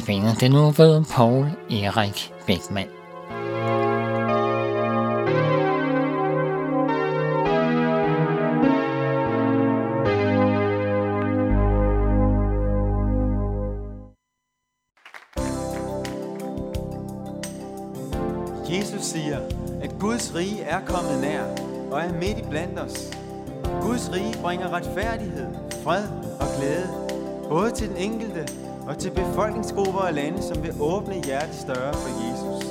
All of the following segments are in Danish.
Notabene den nu ved Paul Erik Beckmann. Jesus siger, at Guds rige er kommet nær og er midt i blandt os. Guds rige bringer retfærdighed, fred og glæde, både til den enkelte og til befolkningsgrupper og lande, som vil åbne hjertet større for Jesus.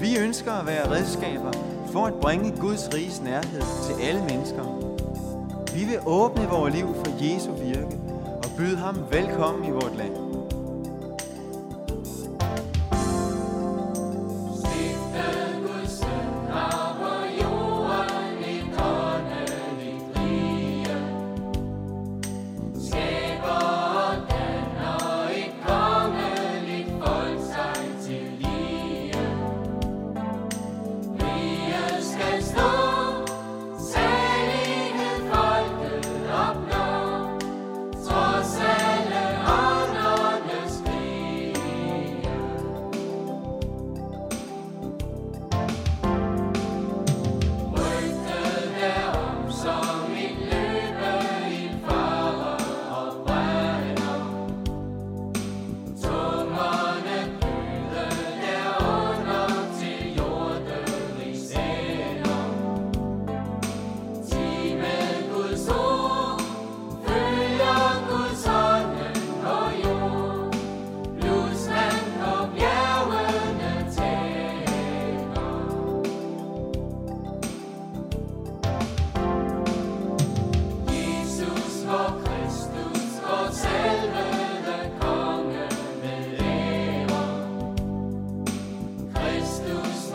Vi ønsker at være redskaber for at bringe Guds riges nærhed til alle mennesker. Vi vil åbne vores liv for Jesu virke og byde ham velkommen i vort land.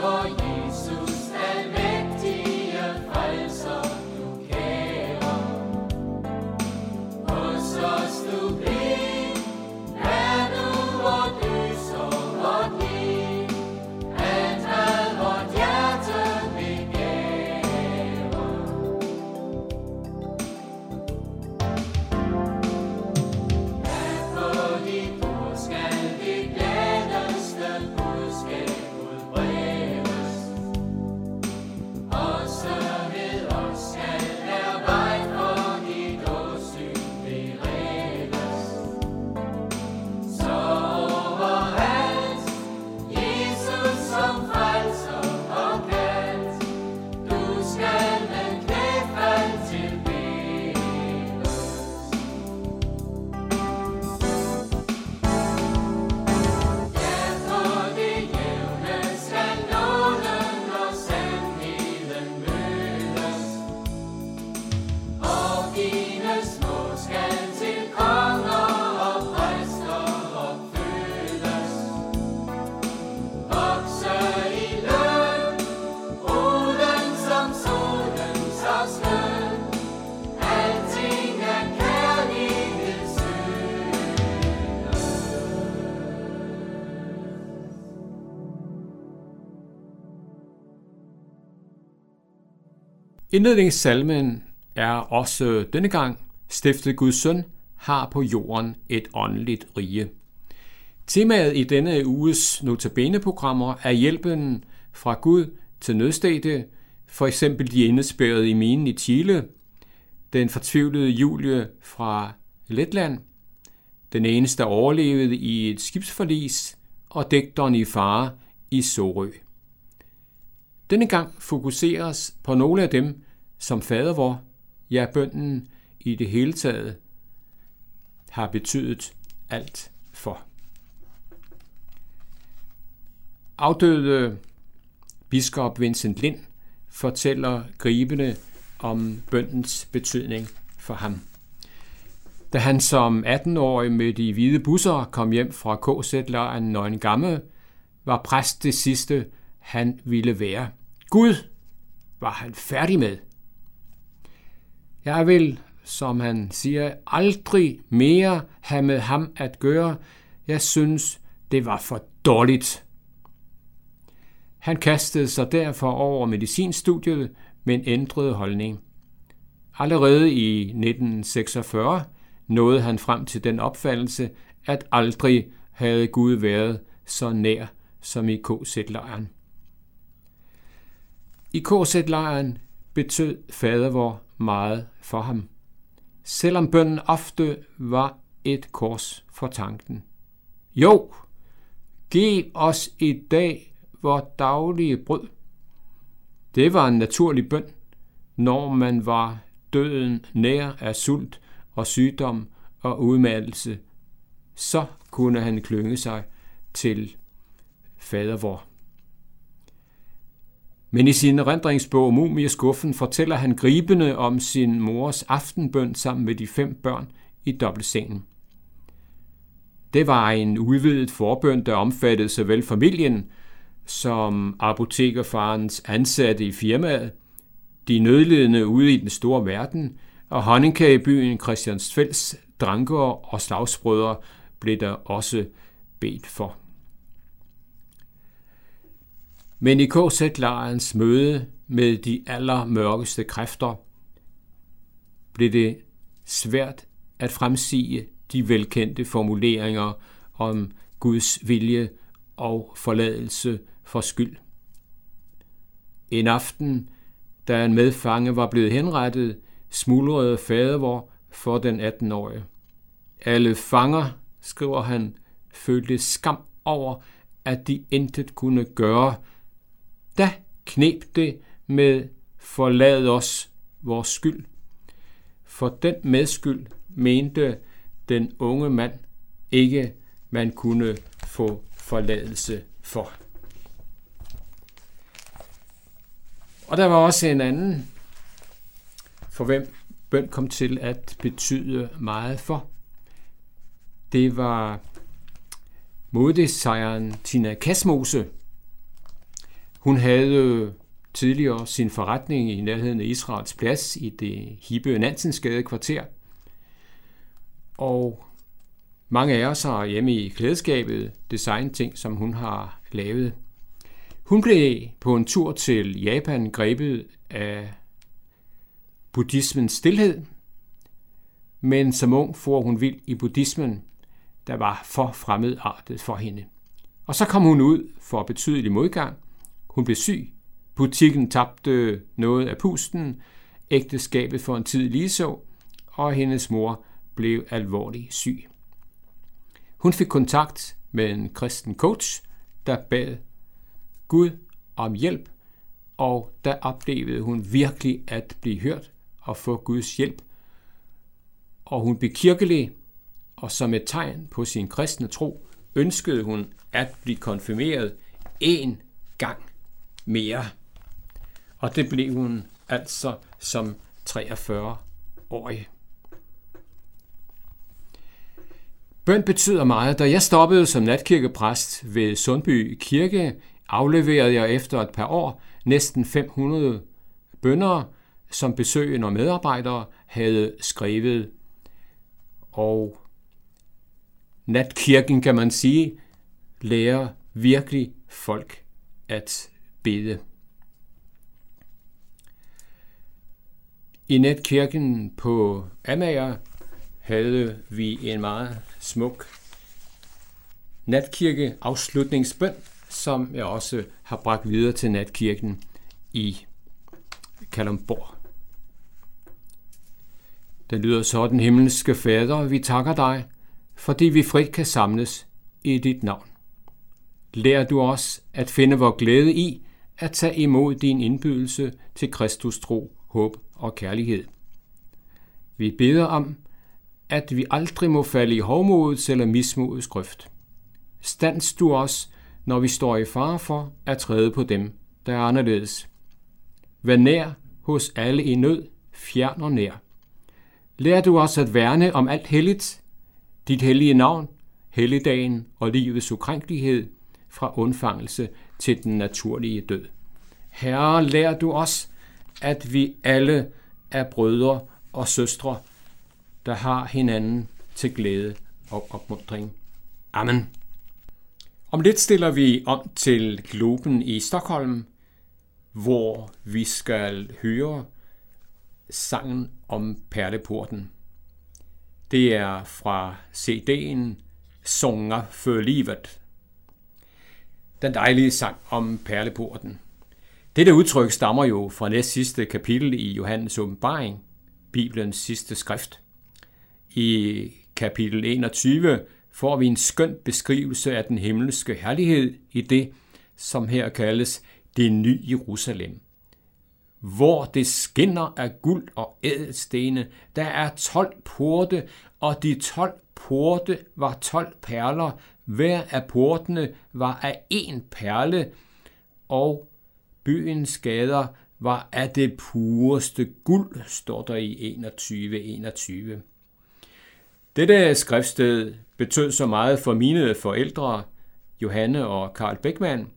for you. Indledningssalmen er også denne gang Stiftet Guds søn har på jorden et åndeligt rige. Temaet i denne uges notabene-programmer er hjælpen fra Gud til nødstede, for eksempel de indespærrede i minen i Chile, den fortvivlede Julie fra Letland, den eneste der overlevede i et skibsforlis, og digteren i fare i Sorø. Denne gang fokuseres på nogle af dem, som fader vor, ja bønden i det hele taget, har betydet alt for. Afdøde biskop Vincent Lind fortæller gribende om bøndens betydning for ham. Da han som 18-årig med de hvide busser kom hjem fra KZ-lejren Nøgen Gamme, var præst det sidste, han ville være. Gud var han færdig med. Jeg vil, som han siger, aldrig mere have med ham at gøre. Jeg synes, det var for dårligt. Han kastede sig derfor over medicinstudiet men ændrede holdning. Allerede i 1946 nåede han frem til den opfattelse, at aldrig havde Gud været så nær som i KZ-lejren. I KZ-lejren betød fadervor meget for ham, selvom bønden ofte var et kors for tanken. Jo, giv os i dag vores daglige brød. Det var en naturlig bøn, når man var døden nær af sult og sygdom og udmattelse, så kunne han klynge sig til fader vor. Men i sin erindringsbog Mumieskuffen fortæller han gribende om sin mors aftenbøn sammen med de fem børn i dobbeltsengen. Det var en udvidet forbøn, der omfattede såvel familien som apotekerfarens ansatte i firmaet, de nødlidende ude i den store verden, og honningkagebyen Christiansfels drankere og slagsbrødre blev der også bedt for. Men i KZ-lejrens møde med de allermørkeste kræfter blev det svært at fremsige de velkendte formuleringer om Guds vilje og forladelse for skyld. En aften, da en medfange var blevet henrettet, smuldrede fadervor for den 18-årige. Alle fanger, skriver han, følte skam over, at de intet kunne gøre. Da knep det med forlad os vores skyld. For den medskyld mente den unge mand ikke, man kunne få forladelse for. Og der var også en anden, for hvem bøn kom til at betyde meget for. Det var modesejeren Tina Kasmose. Hun havde øh, tidligere sin forretning i nærheden af Israels plads i det hippe Nansensgade kvarter. Og mange af os har hjemme i klædeskabet designting, som hun har lavet. Hun blev på en tur til Japan grebet af buddhismens stillhed, men som ung for hun vild i buddhismen, der var for fremmedartet for hende. Og så kom hun ud for betydelig modgang. Hun blev syg. Butikken tabte noget af pusten. Ægteskabet for en tid lige så, og hendes mor blev alvorligt syg. Hun fik kontakt med en kristen coach, der bad Gud om hjælp, og der oplevede hun virkelig at blive hørt og få Guds hjælp. Og hun blev kirkelig, og som et tegn på sin kristne tro, ønskede hun at blive konfirmeret en gang mere. Og det blev hun altså som 43-årig. Bøn betyder meget. Da jeg stoppede som natkirkepræst ved Sundby Kirke, afleverede jeg efter et par år næsten 500 bønder, som besøgende og medarbejdere havde skrevet. Og natkirken, kan man sige, lærer virkelig folk at bede. I netkirken på Amager havde vi en meget smuk natkirke afslutningsbøn, som jeg også har bragt videre til natkirken i Kalumborg. Den lyder så, den himmelske fader, vi takker dig, fordi vi frit kan samles i dit navn. Lær du os at finde vor glæde i at tage imod din indbydelse til Kristus tro, håb og kærlighed. Vi beder om, at vi aldrig må falde i hovmodets eller mismodets grøft. Stands du os, når vi står i fare for at træde på dem, der er anderledes. Vær nær hos alle i nød, fjern og nær. Lær du os at værne om alt helligt, dit hellige navn, helligdagen og livets ukrænkelighed, fra undfangelse til den naturlige død. Herre, lær du os, at vi alle er brødre og søstre, der har hinanden til glæde og opmuntring. Amen. Om lidt stiller vi om til Globen i Stockholm, hvor vi skal høre sangen om Perleporten. Det er fra CD'en sånger för livet. Den dejlige sang om perleporten. Dette udtryk stammer jo fra næst sidste kapitel i Johannes åbenbaring, Bibelens sidste skrift. I kapitel 21 får vi en skøn beskrivelse af den himmelske herlighed i det, som her kaldes det nye Jerusalem. Hvor det skinner af guld og ædelstene, der er 12 porte, og de 12 porte var 12 perler, hver af portene var af en perle, og byens gader var af det pureste guld, står der i 21.21. 21. Dette skriftsted betød så meget for mine forældre, Johanne og Karl Beckmann,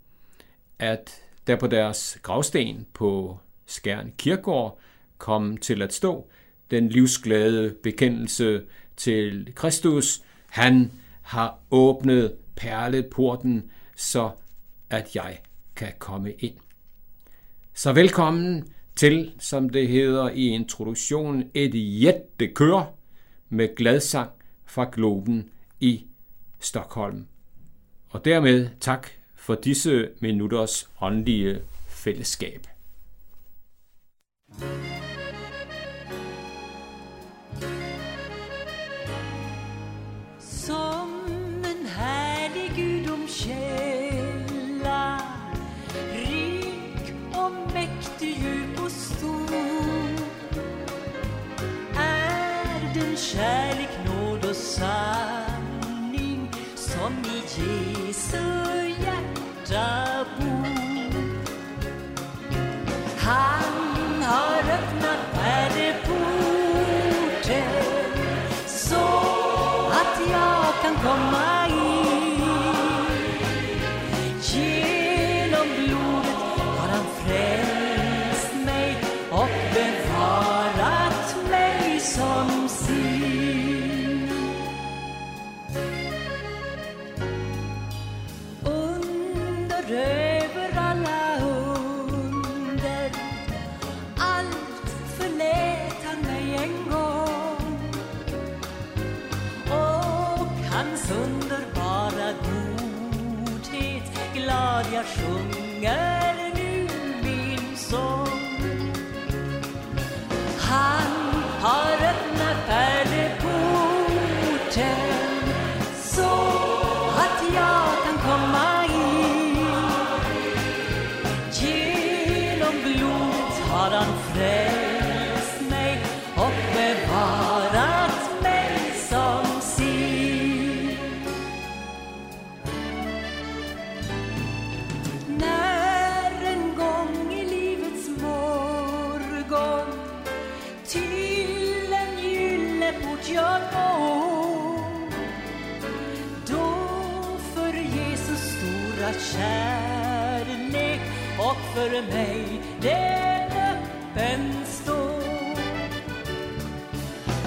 at der på deres gravsten på Skjern Kirkegård kom til at stå den livsglade bekendelse til Kristus. Han har åbnet perleporten, så at jeg kan komme ind. Så velkommen til, som det hedder i introduktionen, et jættekør med gladsang fra Globen i Stockholm. Og dermed tak for disse minutters åndelige fællesskab. Som kärlek, nåd och sanning Som i Jesu hjärta bor. Han har öppnat värdeporten så att jag kan komma 说明。Stora kärlek och för mig den öppen står.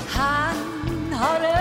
Han har